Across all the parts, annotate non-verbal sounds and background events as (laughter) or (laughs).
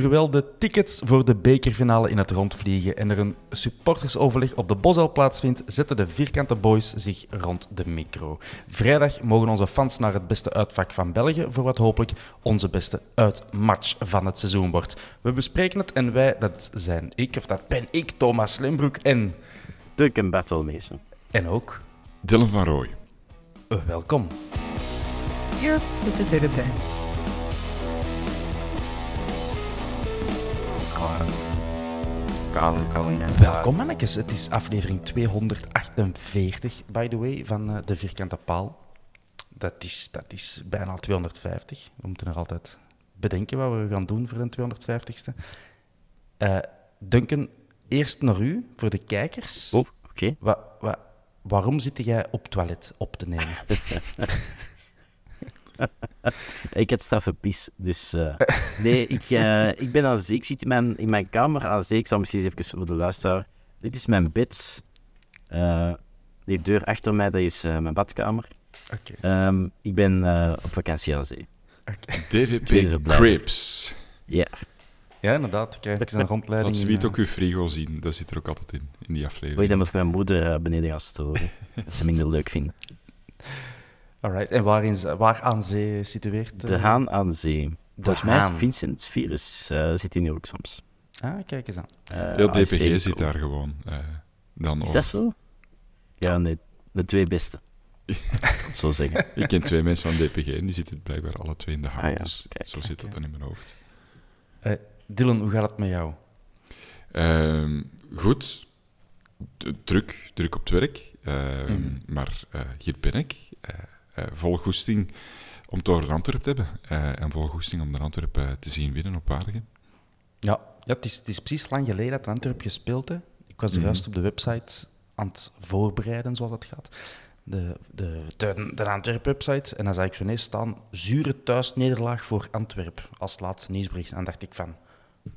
Terwijl de tickets voor de bekerfinale in het rond vliegen en er een supportersoverleg op de Bosel plaatsvindt, zetten de vierkante boys zich rond de micro. Vrijdag mogen onze fans naar het beste uitvak van België voor wat hopelijk onze beste uitmatch van het seizoen wordt. We bespreken het en wij, dat zijn ik, of dat ben ik, Thomas Lembroek en... Duncan Battle Mason. En ook... Dylan van Rooij. Welkom. Hier, dit is Kan, kan, Welkom mannetjes, het is aflevering 248, by the way, van uh, De Vierkante Paal. Dat is, dat is bijna 250. We moeten nog altijd bedenken wat we gaan doen voor de 250ste. Uh, Duncan, eerst naar u, voor de kijkers. Oh, oké. Okay. Wa, wa, waarom zit jij op toilet op te nemen? (laughs) (laughs) ik had straffe pis, dus... Uh, nee, ik, uh, ik ben aan zee. Ik zit in mijn, in mijn kamer aan zee. Ik zal misschien even voor de luisteraar... Dit is mijn bed. Uh, die deur achter mij, dat is mijn badkamer. Okay. Um, ik ben op vakantie aan zee. Okay. (laughs) DVP Crips. Ja. Ja, inderdaad. Krijg ik een rondleiding. Laat ze weet ook uw frigo zien. Dat zit er ook altijd in, in die aflevering. Oei, dan moet mijn moeder beneden gaan storen. (laughs) dat ze minder leuk vinden. Alright, en waar, in, waar aan zee situeert? De Haan aan zee. De Volgens Haan. mij Vincent Virus uh, zit hier ook soms. Ah, kijk eens aan. Uh, Heel DPG zit daar gewoon. Uh, dan Is dat zo? Ja, nee, de twee beste. (laughs) zo zeggen. Ik ken twee mensen van DPG en die zitten blijkbaar alle twee in de Haan. Ah, ja. Dus Kijk, zo zit dat dan in mijn hoofd. Uh, Dylan, hoe gaat het met jou? Uh, goed. D druk, druk op het werk. Uh, Mm. Maar uh, hier ben ik. Uh, vol goesting om het over Antwerpen te hebben. Uh, en vol goesting om de Antwerpen te zien winnen op Waregem. Ja, ja het, is, het is precies lang geleden dat Antwerpen gespeeld heeft. Ik was Mhm. juist op de website aan het voorbereiden, zoals dat gaat. De, de, de, de Antwerp-website. En dan zag ik zo ineens staan, zure thuisnederlaag voor Antwerpen, als laatste nieuwsbericht. En dan dacht ik van,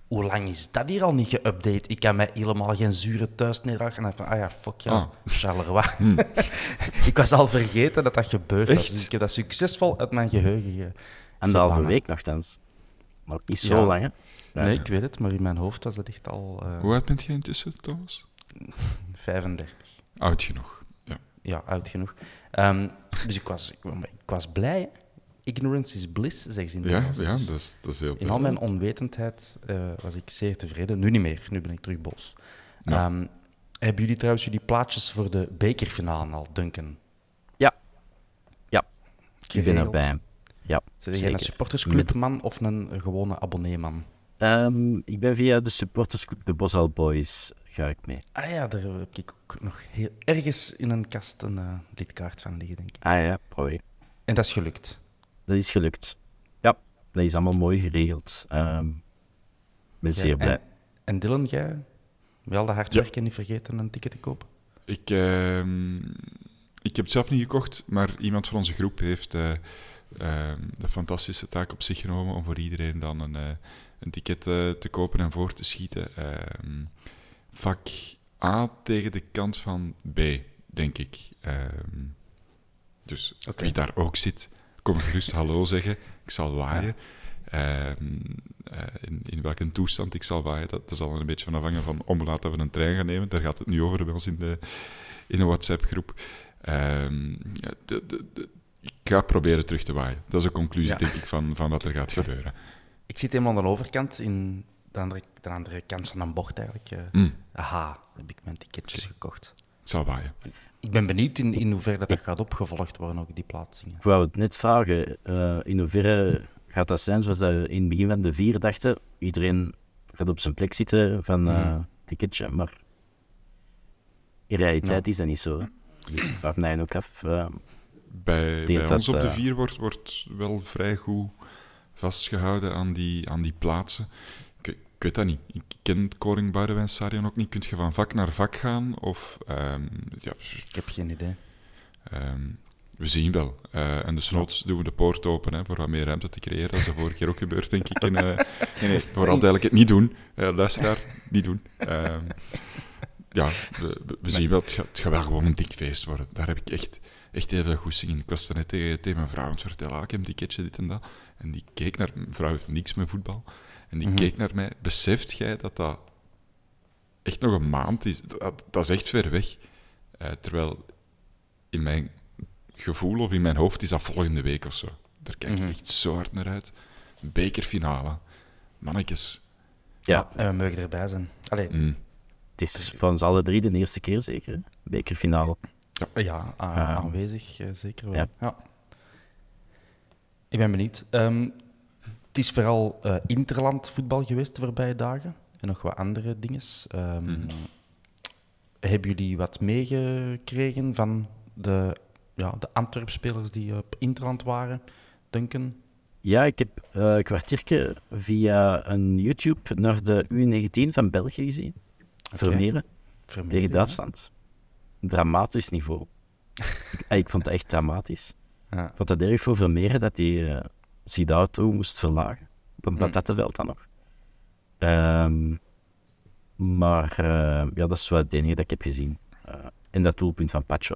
hoe lang is dat hier al niet geüpdate? Ik kan mij helemaal geen zure thuisnederlaag. En dan van, ah ja, fuck ja, Ah. Charleroi. (laughs) ik was al vergeten dat dat gebeurd was. Dus ik heb dat succesvol uit mijn geheugen ge... Anderhalve week nogthans. Maar ook niet zo Ja. lang, hè? Nee, ik weet het, maar in mijn hoofd was dat echt al eh, Hoe oud bent je intussen, Thomas? 35. Oud genoeg. Ja. Ja, oud genoeg. Ehm, dus ik was, ik, ik was blij. hè. Ignorance is bliss, zeggen ze in het Ja, ja Dus dat, is, dat is heel In al mijn onwetendheid eh, was ik zeer tevreden. Nu niet meer, nu ben ik terug boos. Ja. Ehm, hebben jullie trouwens jullie plaatjes voor de bekerfinale al, Duncan? Ja. Ja. Ik ben erbij. Ja, Zeg jij een supportersclubman of een gewone abonneeman? Ehm, ik ben via de supportersclub de Bosal Boys ga ik mee. Ah ja, daar heb ik ook nog heel, ergens in een kast een eh, lidkaart van liggen, denk ik. Ah ja, probeer. En dat is gelukt. Dat is gelukt. Ja, dat is allemaal mooi geregeld. Ehm ben Ja, zeer blij. En, en Dylan, jij? Wel de hard werken en niet vergeten een ticket te kopen? Ik, ehm, ik heb het zelf niet gekocht, maar iemand van onze groep heeft eh, ehm, de fantastische taak op zich genomen om voor iedereen dan een, eh, een ticket eh, te kopen en voor te schieten. Ehm, vak A tegen de kant van B, denk ik. Ehm, dus wie daar ook zit, kom gerust hallo zeggen. ik zal waaien. Ehm, eh, in, in welke toestand ik zal waaien, dat, dat zal er een beetje van afhangen van om laten we een trein gaan nemen. Daar gaat het nu over bij ons in de, in de WhatsApp-groep. Ehm, de, de, de- ik ga proberen terug te waaien. Dat is een conclusie, Ja. denk ik, van, van wat er gaat gebeuren. Ik zit helemaal aan de overkant, in de andere, de andere kant van een bocht eigenlijk. eh. Mm, Aha, heb ik mijn ticketjes gekocht. Ik zal waaien. Ik ben benieuwd in, in hoeverre dat, dat gaat opgevolgd worden, ook die plaatsingen. Ik wou het net vragen, eh, in hoeverre gaat dat zijn zoals dat we in het begin van de vier dachten? Iedereen gaat op zijn plek zitten van eh Mhm. ticketje, maar in realiteit Ja. is dat niet zo. hè. Dus ik vraag mij ook af. eh, Bij, denk bij dat, ons op de vier wordt, wordt wel vrij goed vastgehouden aan die, aan die plaatsen. Ik, weet dat niet. Ik ken het Koning Boudewijn ook niet. Kun je van vak naar vak gaan? Of, ehm, ja, Ik heb geen idee. ehm, we zien wel. Eh, en desnoods doen we de poort open hè, voor wat meer ruimte te creëren. Dat is de vorige keer ook gebeurd, denk ik. En, eh, (laughs) nee, nee, vooral eigenlijk het niet doen. Uh, luisteraar, niet doen. Ehm, ja, we, zien wel. Het gaat, het gaat wel gewoon een dik feest worden. Daar heb ik echt, echt heel veel goesting in. Ik was net tegen, tegen mijn vrouw aan het vertellen. Ah, ik heb een ticketje, dit en dat. En die keek naar... Mijn vrouw heeft niks met voetbal. En die Mhm. keek naar mij. Beseft jij dat dat echt nog een maand is? Dat, dat is echt ver weg. Eh, terwijl in mijn gevoel of in mijn hoofd is dat volgende week of zo. Daar kijk ik Mhm. echt zo hard naar uit. Bekerfinale. Mannetjes. ja, En we mogen erbij zijn. Allee, Mm. het is voor ons alle drie de eerste keer zeker, hè? bekerfinale. ja, aanwezig, eh, zeker wel. Ja. Ja. Ik ben benieuwd. Ehm, het is vooral eh, interland voetbal geweest de voorbije dagen. En nog wat andere dingen. Ehm, Mhm. Hebben jullie wat meegekregen van de, ja, de Antwerp-spelers die op interland waren? Duncan? Ja, ik heb eh, een kwartiertje via een YouTube naar de U19 van België gezien. Vermeeren Vermeer, tegen ja. Duitsland. Dramatisch niveau. (laughs) ik, eh, ik vond het echt dramatisch. Ja. Ik vond het erg voor Vermeeren dat hij daartoe moest verlagen. Op een Mm. patattenveld dan nog. Ehm, maar eh, ja, dat is wel het enige dat ik heb gezien. Eh en dat doelpunt van Pacho.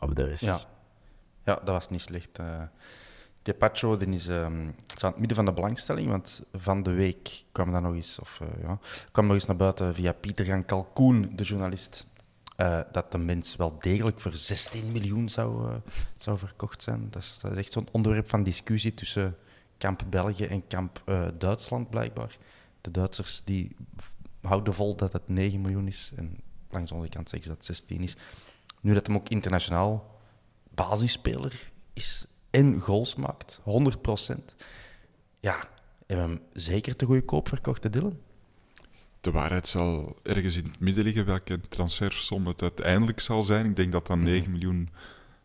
Of de rest. Ja. ja, dat was niet slecht. eh. De Pacho die is ehm, staat in het midden van de belangstelling, want van de week kwam dat nog eens, of, ja, kwam nog eens naar buiten via Pieter Jan Kalkoen, de journalist, eh, dat de mens wel degelijk voor 16 miljoen zou, eh, zou verkocht zijn. Dat is, echt zo'n onderwerp van discussie tussen kamp België en kamp eh, Duitsland, blijkbaar. De Duitsers die houden vol dat het 9 miljoen is, en langs de andere kant zeggen ze dat het 16 is. Nu dat hem ook internationaal basisspeler is en goals maakt, 100%. Ja, hebben we hem zeker te goedkoop verkocht, hè, Dylan? De waarheid zal ergens in het midden liggen welke transfersom het uiteindelijk zal zijn. Ik denk dat dat 9 miljoen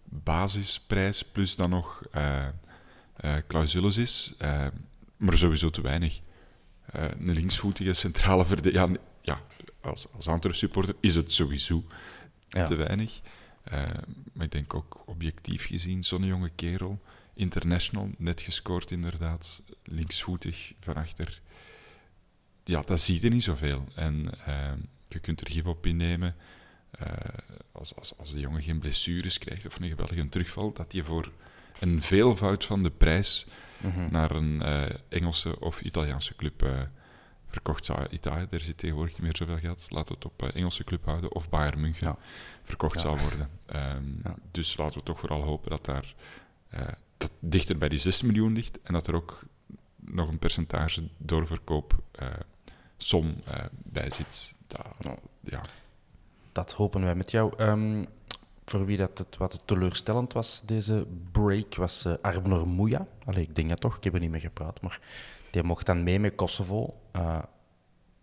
basisprijs plus dan nog eh, clausules is. Eh, maar sowieso te weinig. Een linksvoetige centrale verdediger... Ja, ja, als, als Antwerp supporter is het sowieso Ja. te weinig. Maar ik denk ook objectief gezien, zo'n jonge kerel, international, net gescoord inderdaad, linksvoetig van achter. Ja, dat zie je niet zoveel. En eh, je kunt er gif op innemen. eh, als, als, als de jongen geen blessures krijgt of een geweldige terugval, dat je voor een veelvoud van de prijs Mhm. naar een eh, Engelse of Italiaanse club eh, verkocht zou. Italië, daar zit tegenwoordig niet meer zoveel geld. Laten we het op Engelse club houden. Of Bayern München Ja. verkocht Ja. zou worden. Ehm, Ja. Dus laten we toch vooral hopen dat daar dat dichter bij die 6 miljoen ligt. En dat er ook nog een percentage doorverkoop som eh, bij zit. Dat, Ja. Dat hopen wij met jou. Ehm, voor wie dat het wat teleurstellend was, deze break, was eh Arbnor Mouya. Allee, ik denk dat toch, ik heb er niet mee gepraat, maar die mocht dan mee met Kosovo. Eh,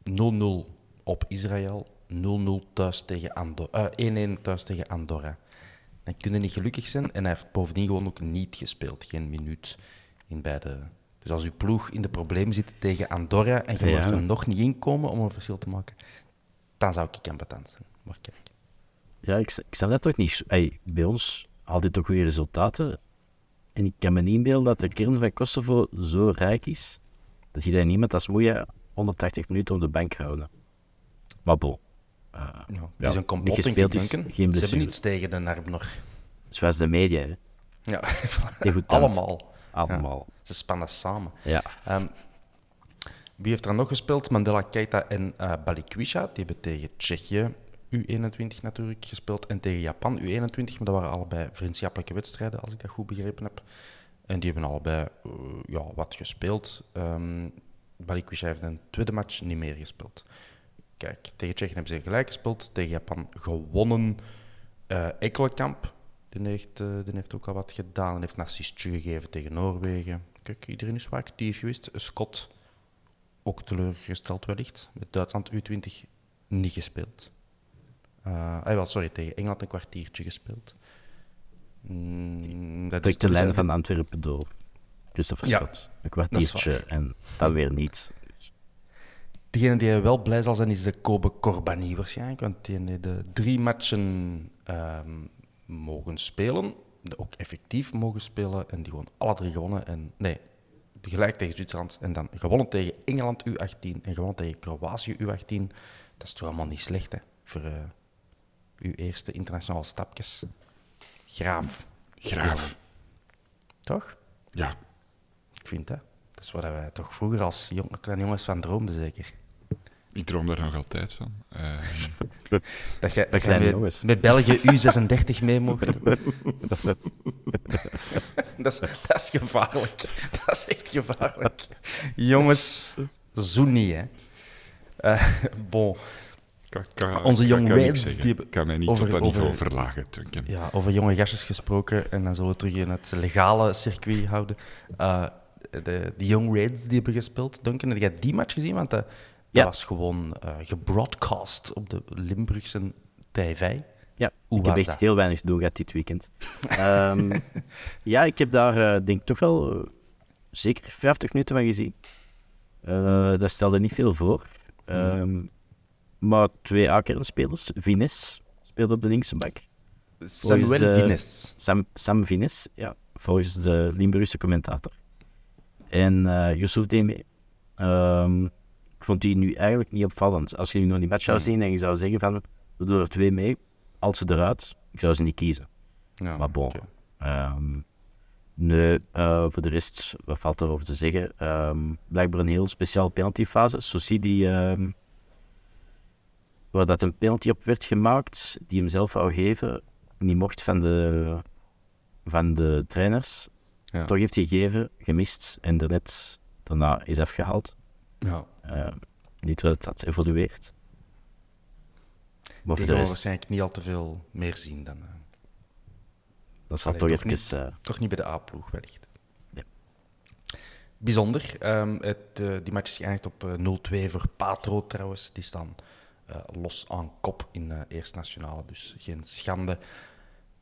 0-0 op Israël, 0-0 thuis tegen Andorra. 1-1 thuis tegen Andorra. Dan kun je niet gelukkig zijn. En hij heeft bovendien gewoon ook niet gespeeld. Geen minuut in beide. Dus als uw ploeg in de problemen zit tegen Andorra en je Ja. mocht er nog niet in komen om een verschil te maken, dan zou ik ambetant zijn. Maar kijk. Ja, ik, ik snap dat toch niet. zo- Ey, bij ons altijd toch goede resultaten. En ik kan me niet inbeelden dat de kern van Kosovo zo rijk is, dat je daar niemand als Moeja 180 minuten op de bank houden. Maar bon. Eh, Ja, het Ja, is een complot, ik, gespeeld is geen Ze hebben niets tegen de Narbnor. zoals de media, hè. Ja, Degoutant. (laughs) allemaal. Ze spannen samen. Ja. Ehm, wie heeft er nog gespeeld? Mandela Keita en eh Balikwisha. Die hebben tegen Tsjechië U21 natuurlijk gespeeld. En tegen Japan U21. Maar dat waren allebei vriendschappelijke wedstrijden, als ik dat goed begrepen heb. En die hebben allebei eh, ja, wat gespeeld. Ehm Balikwisha heeft een tweede match niet meer gespeeld. Kijk, tegen Tsjechië hebben ze gelijk gespeeld. Tegen Japan gewonnen. Ekkelenkamp, die heeft, eh, die heeft ook al wat gedaan. En heeft een assistje gegeven tegen Noorwegen. Kijk, iedereen is wel actief geweest. Scott, ook teleurgesteld wellicht. Met Duitsland U20 niet gespeeld. Eh, ah, wel, sorry, tegen Engeland een kwartiertje gespeeld. Mm, dat is Trek de dus lijn van Antwerpen door. Christopher Ja, Scott. Een kwartiertje en dan weer niet. Degene die wel blij zal zijn is de Kobe Corbani waarschijnlijk, want die heeft de drie matchen ehm, mogen spelen, ook effectief mogen spelen en die gewoon alle drie gewonnen. En, nee, gelijk tegen Zwitserland en dan gewonnen tegen Engeland U18 en gewonnen tegen Kroatië U18. Dat is toch allemaal niet slecht hè, voor eh, uw eerste internationale stapjes. Graaf. Graaf. Toch? Ja. Ik vind dat. Dat is waar wij toch vroeger als kleine jongens van droomden zeker. Ik droom daar nog altijd van. Ehm, Dat jij, dat jij met, jongens. met België U36 mee mocht. (laughs) dat, is, dat is gevaarlijk. Dat is echt gevaarlijk. Jongens, zo niet, hè. Eh, bon. kan- kan- Onze Reds, zeggen. die hebben Ik kan mij niet over- tot dat niveau over- verlagen, Duncan. Ja, over jonge gastjes gesproken, en dan zullen we terug in het legale circuit houden. Eh, de, de Young Reds die hebben gespeeld. Duncan, heb jij die match gezien? Want dat, dat Ja. was gewoon eh gebroadcast op de Limburgse tv. Ja, Hoe ik heb echt dat? heel weinig doen gehad dit weekend. Ehm, (laughs) ja, ik heb daar eh, denk ik toch wel eh, zeker 50 minuten van gezien. Eh, dat stelde niet veel voor. Ehm, Maar twee A-kernspelers, Vines speelde op de linkse bak. Samuel de- Vines. Sam, Sam Vines, ja, volgens de Limburgse commentator. En Yusuf Deme. Ik vond die nu eigenlijk niet opvallend. Als je nu nog die match zou Hmm. zien en je zou zeggen van, we doen er twee mee, als ze eruit, ik zou ze niet kiezen. Ja, maar bon. oké. Ehm, nee, eh, voor de rest, wat valt erover te zeggen? Ehm, blijkbaar een heel speciaal penaltyfase. Sosi die, ehm, waar dat een penalty op werd gemaakt, die hem zelf wou geven, niet mocht van de, van de trainers. Ja. Toch heeft hij gegeven, gemist en daarnet daarna is afgehaald. Ja. Ehm, niet hoe het had evolueerd. Maar voor de rest, waarschijnlijk niet al te veel meer zien dan. eh, dat zal allee, toch toch even... niet. eh, Toch niet bij de A-ploeg, wellicht. Ja. Bijzonder. Ehm, het, eh, die match is geëindigd op eh, 0-2 voor Patro trouwens. Die staan los aan kop in eh Eerste Nationale, dus geen schande.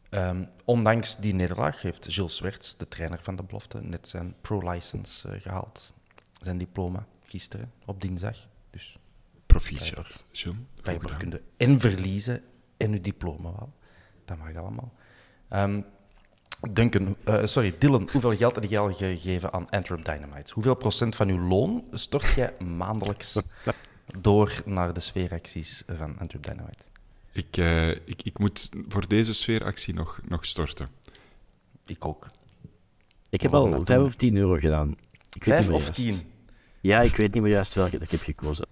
Ehm, ondanks die nederlaag heeft Gilles Swerts, de trainer van de belofte, net zijn pro-license eh, gehaald. Zijn diploma gisteren, op dinsdag. Dus Proficiat, John. Blijkbaar kun je en verliezen en je diploma wel. Dat mag allemaal. Um, sorry, Dylan, hoeveel geld heb je al gegeven aan Antrim Dynamite? Hoeveel procent van uw loon stort jij maandelijks (laughs) door naar de sfeeracties van Antrim Dynamite? Ik, eh, ik, ik moet voor deze sfeeractie nog, nog storten. Ik ook. Ik heb al 5 of 10 euro gedaan. 5 of 10? Ja, ik weet niet meer juist welke ik heb gekozen.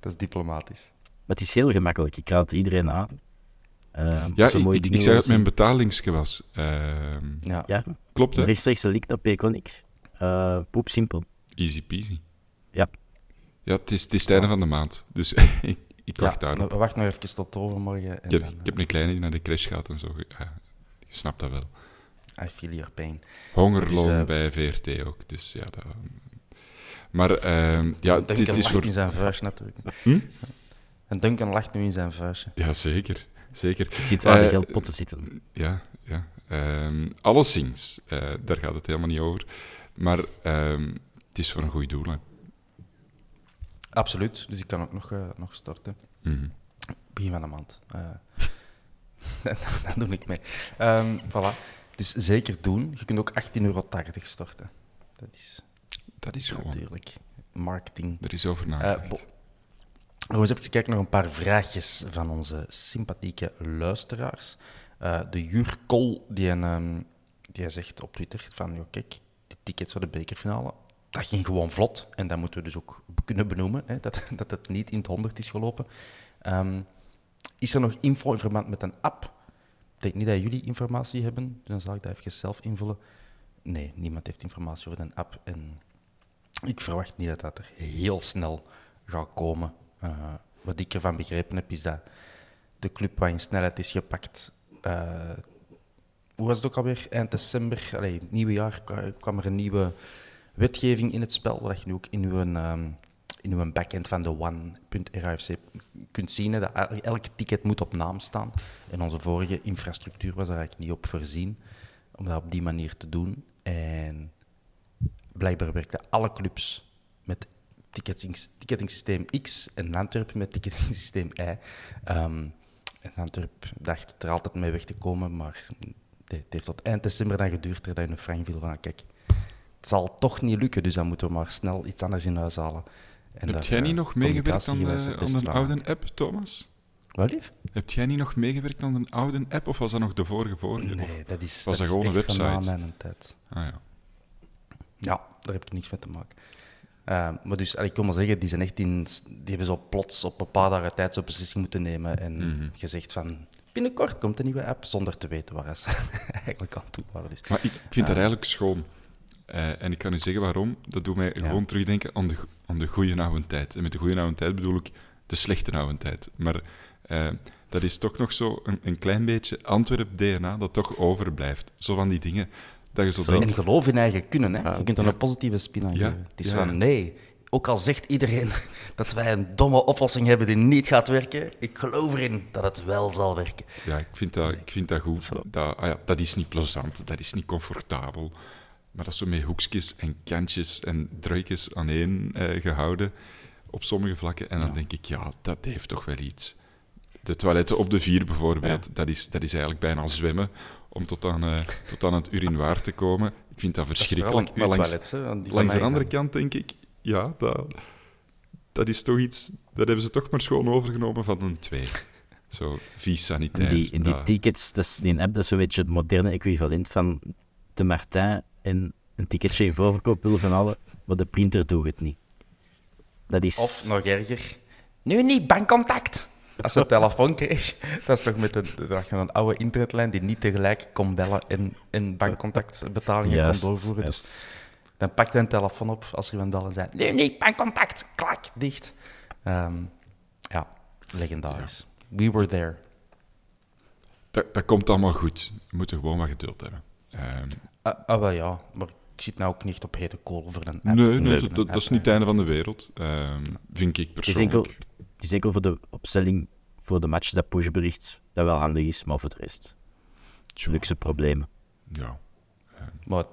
Dat is diplomatisch. Maar het is heel gemakkelijk. Ik raad iedereen aan. Ehm, Ja, ik, ik, zei dat mijn betalingsje was. Ehm, Ja. klopt, hè? rechtstreeks link naar Peconic. Eh poep simpel. Easy peasy. Ja. Ja, het is, het is het einde van de maand. Dus (laughs) ik, ik wacht ja, daarop. we wachten nog even tot overmorgen. En Ik heb, dan, ik heb een kleine die naar de crash gaat en zo. Ja, je snapt dat wel. eh, I feel your pain. Hongerloon Dus, eh, bij VRT ook. Dus ja, dat... Maar ehm, ja, Duncan dit is lacht voor... in zijn vuistje natuurlijk. Hm? En Duncan lacht nu in zijn vuistje. Ja, zeker. Zeker. Ik zie waar de Eh, geldpotten zitten. Ja, ja. Ehm alleszins, eh, daar gaat het helemaal niet over. Maar ehm, het is voor een goed doel. Hè. Absoluut, dus ik kan ook nog, eh, nog starten. Mhm. Begin van de maand. Eh (laughs) daar doe ik mee. Ehm voilà. Dus zeker doen. Je kunt ook 18,80 euro storten. Dat is Dat is gewoon. natuurlijk marketing. Er is over Eh nagedacht. Gaan we eens even kijken naar een paar vraagjes van onze sympathieke luisteraars. Eh, de Jurkol die een, ehm, die zegt op Twitter van, ja, kijk, die tickets voor de bekerfinale, dat ging gewoon vlot. En dat moeten we dus ook kunnen benoemen, hè, dat, (laughs) dat het niet in het honderd is gelopen. Ehm, is er nog info in verband met een app? Ik denk niet dat jullie informatie hebben, dus dan zal ik dat even zelf invullen. Nee, niemand heeft informatie over een app. En ik verwacht niet dat dat er heel snel gaat komen. Uh, wat ik ervan begrepen heb, is dat de club wat in snelheid is gepakt. Uh, hoe was het ook alweer? Eind december, allee, het nieuwe jaar, kwam er een nieuwe wetgeving in het spel, waar je nu ook in uw, um, in uw backend van de one.rafc kunt zien dat elk ticket moet op naam staan. En onze vorige infrastructuur was daar eigenlijk niet op voorzien om dat op die manier te doen. En blijkbaar werkten alle clubs met ticketing, systeem X en Antwerpen met ticketing systeem Y. Um, en Antwerpen dacht er altijd mee weg te komen, maar het heeft tot eind december dan geduurd dat je een frank viel van, kijk, het zal toch niet lukken, dus dan moeten we maar snel iets anders in huis halen. En Heb jij niet nog meegewerkt aan, de, aan een oude app, Thomas? Wat lief? Heb jij niet nog meegewerkt aan een oude app, of was dat nog de vorige vorige? Nee, dat is, was dat, gewoon een website? mijn tijd. Ah ja. Ja, daar heb ik niks mee te maken. Uh, maar dus, ik wil maar zeggen, die, zijn echt in, die hebben zo plots op een paar dagen tijd zo'n beslissing moeten nemen en mm gezegd van binnenkort komt een nieuwe app, zonder te weten waar ze (laughs) eigenlijk aan toe waren. Dus. Maar ik vind dat eigenlijk schoon. Uh, en ik kan u zeggen waarom. Dat doet mij gewoon terugdenken aan de, aan de goede oude tijd. En met de goede oude tijd bedoel ik de slechte oude tijd. Maar uh, dat is toch nog zo een, een klein beetje Antwerp-DNA dat toch overblijft. Zo van die dingen dat je zo, En geloof in eigen kunnen. Hè? je kunt er een positieve spin aan geven. Het is van, nee, ook al zegt iedereen (laughs) dat wij een domme oplossing hebben die niet gaat werken, ik geloof erin dat het wel zal werken. Ja, ik vind dat, ik vind dat goed. Dat, ah ja, dat is niet plezant, dat is niet comfortabel. Maar dat is zo met hoekjes en kantjes en druikjes aaneen eh, gehouden op sommige vlakken. En dan denk ik, ja, dat heeft toch wel iets. De toiletten op de vier bijvoorbeeld, dat, is, dat is eigenlijk bijna zwemmen om tot aan, uh, tot aan het urinoir te komen. Ik vind dat verschrikkelijk. Dat maar langs, langs de andere kant denk ik, ja, dat, dat is toch iets... Dat hebben ze toch maar schoon overgenomen van een twee. Zo, vies sanitair. En die, die tickets, dat is, die app, dat is een beetje het moderne equivalent van de Martin en een ticketje in voorverkoop willen van alle, maar de printer doet het niet. Dat is... Of nog erger, nu niet, bankcontact. Als ze een telefoon kreeg, dat is toch met de, een oude internetlijn die niet tegelijk kon bellen en, en bankcontactbetalingen kon doorvoeren. Dus dan pakte hij een telefoon op als er iemand belde en zei: Nee, nee, bankcontact, klak, dicht. Um, ja, legendarisch. We were there. Dat, dat komt allemaal goed. We moeten gewoon wat geduld hebben. Um, uh, uh, wel ja, maar ik zit nou ook niet op hete kool over een app. Nee, nee dat, dat, is niet het einde van de wereld, um, vind ik persoonlijk. Het is enkel voor de opstelling voor de match dat pushbericht dat wel handig is, maar voor de rest luxe problemen. Ja. Maar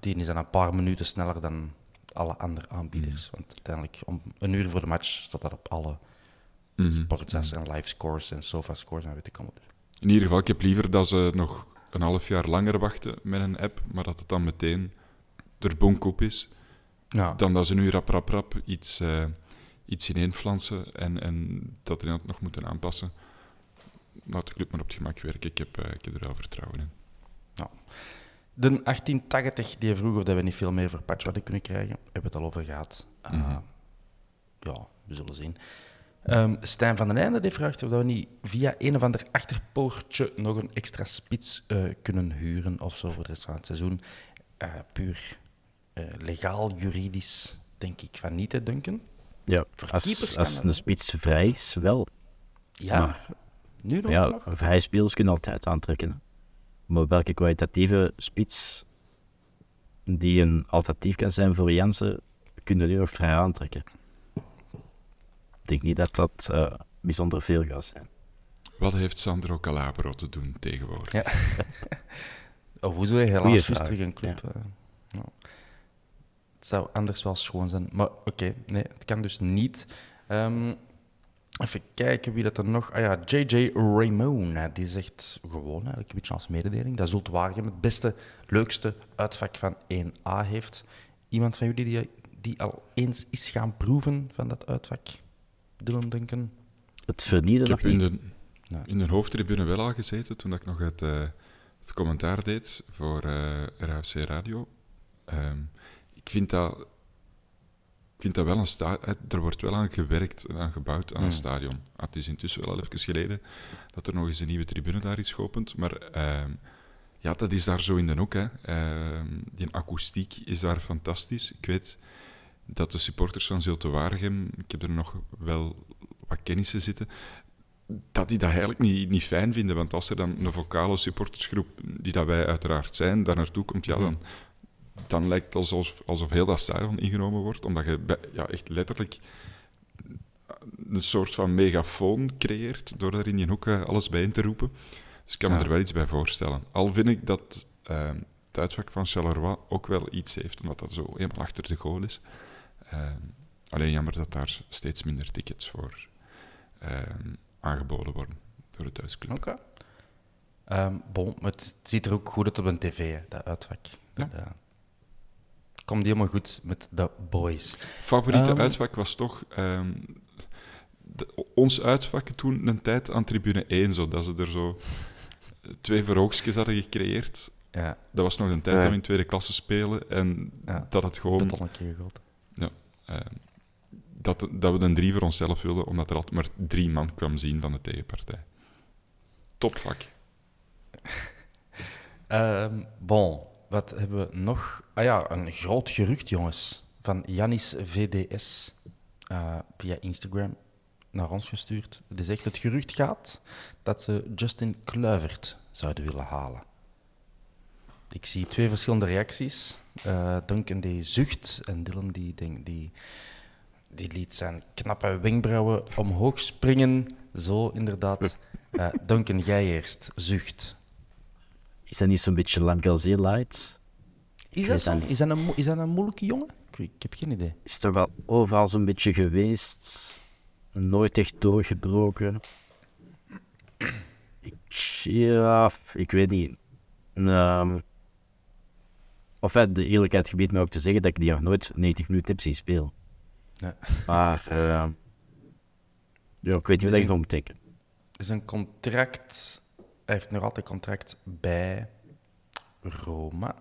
die is dan een paar minuten sneller dan alle andere aanbieders. Mm. Want uiteindelijk, om een uur voor de match, staat dat op alle mm -hmm. sportsets en live scores en sofa scores en weet ik allemaal. In ieder geval, ik heb liever dat ze nog een half jaar langer wachten met een app, maar dat het dan meteen er bonk op is, ja. dan dat ze nu rap, rap, rap iets... Uh, iets ineenflansen en, en dat dat nog moeten aanpassen. Laat de club maar op het gemak werken. Ik heb, uh, ik heb er wel vertrouwen in. Ja. De 1880, die vroeg of dat we niet veel meer voor patch hadden kunnen krijgen, hebben we het al over gehad. Uh, Ja, we zullen zien. Um, Stijn van den Einde die vraagt of we niet via een of ander achterpoortje nog een extra spits uh, kunnen huren of zo voor de rest van het seizoen. Uh, puur legaal, juridisch, denk ik van niet te dunken. Ja, als, als een spits vrij is, wel. Ja, maar, nu nog? Ja, vrije spelers kunnen altijd aantrekken. Maar welke kwalitatieve spits die een alternatief kan zijn voor Jansen, kunnen die nog vrij aantrekken. Ik denk niet dat dat uh, bijzonder veel gaat zijn. Wat heeft Sandro Calabro te doen tegenwoordig? Ja. (laughs) oh, hoezo helaas terug een club? Ja. Het zou anders wel schoon zijn. Maar oké, nee, het kan dus niet. Um, even kijken wie dat er nog... Ah ja, J.J. Raymond. Die zegt gewoon eigenlijk een beetje als mededeling dat Zult Waregem het beste, leukste uitvak van 1A heeft. Iemand van jullie die, die al eens is gaan proeven van dat uitvak? Dylan Duncan? Het vernielde nog niet. In de, in de hoofdtribune wel al gezeten toen ik nog uit uh, het het commentaar deed voor uh, RHC Radio. Ehm, vind dat, ik vind dat wel een stadion. Er wordt wel aan gewerkt en aan gebouwd aan een Hmm. stadion. Ah, Het is intussen wel al even geleden dat er nog eens een nieuwe tribune daar is geopend. Maar ehm, ja, dat is daar zo in de hoek. Hè. Ehm, die akoestiek is daar fantastisch. Ik weet dat de supporters van Zulte Waregem, ik heb er nog wel wat kennissen zitten, dat die dat eigenlijk niet, niet fijn vinden. Want als er dan een vocale supportersgroep, die dat wij uiteraard zijn, daar naartoe komt, ja, dan, dan lijkt het alsof, alsof heel dat stadion ingenomen wordt. Omdat je bij- ja, echt letterlijk een soort van megafoon creëert door daar in die hoek eh, alles bijeen te roepen. Dus ik kan me er wel iets bij voorstellen. Al vind ik dat ehm, het uitvak van Charleroi ook wel iets heeft, omdat dat zo helemaal achter de goal is. Ehm, alleen jammer dat daar steeds minder tickets voor ehm, aangeboden worden door de thuisclub. Oké. Bon, maar het ziet er ook goed uit op een tv, hè, dat uitvak. Ja. Dat, eh, komt helemaal goed met de boys. Favoriete Ehm. uitvak was toch ehm, de- ons uitvak toen een tijd aan tribune 1, zo, dat ze er zo twee verhoogstjes hadden gecreëerd. Ja, Dat was nog een tijd Ja. dat we in tweede klasse spelen en Ja. dat het gewoon dat al een keer gegoten. ehm, dat, dat we een drie voor onszelf wilden, omdat er altijd maar drie man kwam zien van de tegenpartij. Topvak. (laughs) Ehm, bon, wat hebben we nog? Ah ja, een groot gerucht, jongens. Van Janis VDS eh, via Instagram naar ons gestuurd. Die zegt: Het gerucht gaat dat ze Justin Kluivert zouden willen halen. Ik zie twee verschillende reacties. Eh Duncan die zucht en Dylan die, denkt, die, die liet zijn knappe wenkbrauwen omhoog springen. Zo inderdaad. (laughs) Eh Duncan, jij eerst. Zucht. Is dat niet zo'n beetje Lamgalzee light? Is dat zo? Is dat een, is dat een moeilijke jongen? Ik, weet- ik heb geen idee. Is er wel overal zo'n beetje geweest. Nooit echt doorgebroken. Ik, ja, ik weet niet. Ehm of eh, de eerlijkheid gebiedt mij ook te zeggen dat ik die nog nooit 90 minuten heb zien spelen. Nee. Maar ehm, ja, ik weet niet wat ik van moet denken. is een contract. Hij heeft nog altijd contract bij Roma.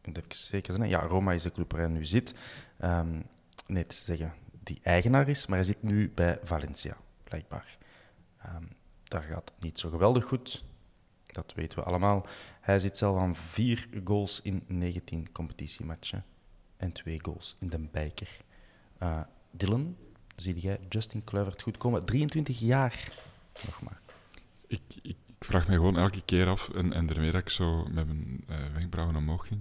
Ik moet even zeker zijn. Ja, Roma is de club waar hij nu zit. Ehm, nee, te zeggen die eigenaar is, maar hij zit nu bij Valencia, blijkbaar. Ehm, daar gaat niet zo geweldig goed. Dat weten we allemaal. Hij zit zelf aan vier goals in 19 competitiematchen en twee goals in de bijker. Eh, Dylan, zie jij Justin Kluivert goed komen? 23 jaar nog maar. Ik, ik, ik vraag me gewoon elke keer af, en, en daarmee dat ik zo met mijn eh, wenkbrauwen omhoog ging,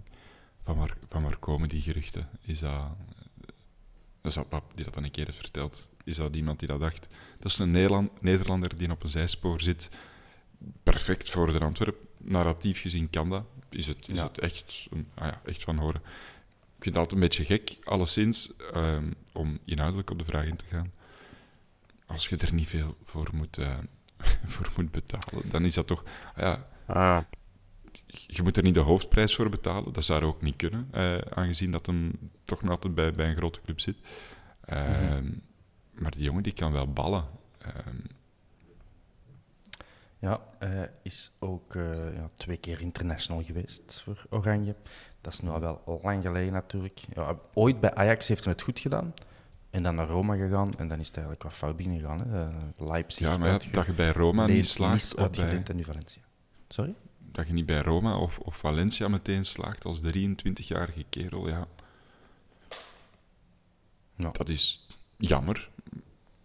van waar, van waar komen die geruchten? Is dat, eh, dat is dat pap die dat dan een keer heeft verteld? Is dat iemand die dat dacht? Dat is een Nederland, Nederlander die op een zijspoor zit, perfect voor de Antwerp. Narratief gezien kan dat. Is het, is Ja. het echt, een- ah ja, echt van horen. Ik vind altijd een beetje gek, alleszins, ehm, om inhoudelijk op de vraag in te gaan. Als je er niet veel voor moet, eh, (laughs) voor moet betalen, dan is dat toch... ah ja, Ah, je moet er niet de hoofdprijs voor betalen. Dat zou ook niet kunnen, eh, aangezien dat hem toch nog altijd bij, bij een grote club zit. Ehm, Maar die jongen die kan wel ballen. Ehm, Ja, hij is ook eh, ja, twee keer international geweest voor Oranje. Dat is nu al wel lang geleden natuurlijk. Ja, ooit bij Ajax heeft hij het goed gedaan. En dan naar Roma gegaan. En dan is het eigenlijk wat fout binnengegaan. Hè. Eh, Leipzig. ja, maar ja, dat je bij Roma niet leent- slaagt, Nice of bij, en nu Valencia. Sorry? dat je niet bij Roma of, of Valencia meteen slaagt als 23-jarige kerel, ja. Dat is jammer.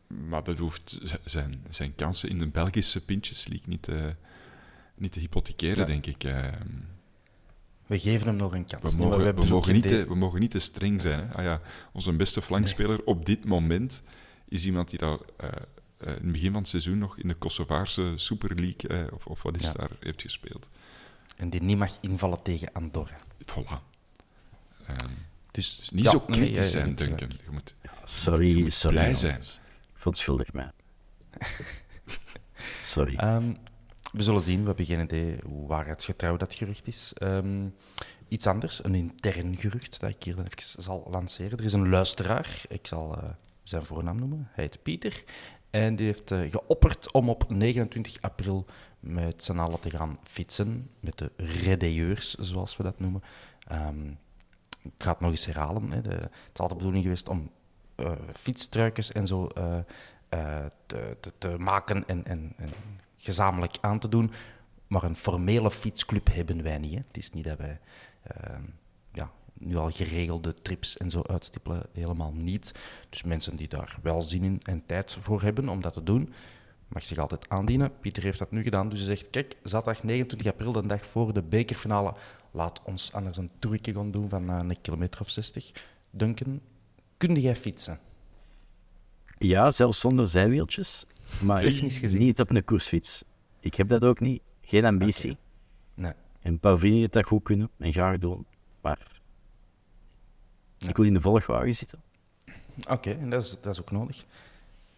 Maar dat hoeft zijn, zijn kansen in de Belgische Pintjes League niet te, niet te hypothekeren, Ja. denk ik. We geven hem nog een kans. We Nee, mogen, we, niet te, we mogen niet te streng zijn. Hè? Ah ja, onze beste flankspeler op dit moment is iemand die dat, eh, eh, in het begin van het seizoen nog in de Kosovaarse Super League, eh, of, of wat is Ja. daar, heeft gespeeld. En die niet mag invallen tegen Andorra. Voilà. Ehm, Dus, dus niet ja, zo kritisch zijn, Duncan. Je moet, sorry, je moet sorry. blij jongens. zijn. Ik verontschuldig mij. (laughs) Sorry. Ehm, we zullen zien, we hebben geen idee hoe waarheidsgetrouw dat gerucht is. Ehm, iets anders, een intern gerucht dat ik hier dan even zal lanceren. Er is een luisteraar, ik zal eh, zijn voornaam noemen, hij heet Pieter. En die heeft eh, geopperd om op 29 april met z'n allen te gaan fietsen, met de redeyeurs, zoals we dat noemen. Ehm, ik ga het nog eens herhalen. Hè. De, het is altijd de bedoeling geweest om uh, en zo te, te, te, maken en, en, en, gezamenlijk aan te doen. Maar een formele fietsclub hebben wij niet. Hè. Het is niet dat wij ehm, ja, nu al geregelde trips en zo uitstippelen, helemaal niet. Dus mensen die daar wel zin in en tijd voor hebben om dat te doen, mag zich altijd aandienen. Pieter heeft dat nu gedaan, dus hij zegt, kijk, zaterdag 29 april, de dag voor de bekerfinale, laat ons anders een toertje gaan doen van uh, een kilometer of 60. Duncan, kun jij fietsen? Ja, zelfs zonder zijwieltjes. Maar Technisch gezien. niet op een koersfiets. Ik heb dat ook niet. Geen ambitie. Okay. Nee. En Pavini het dat goed kunnen en graag doen. Maar ik wil in de volgwagen zitten. Oké, okay, en dat is, dat is ook nodig.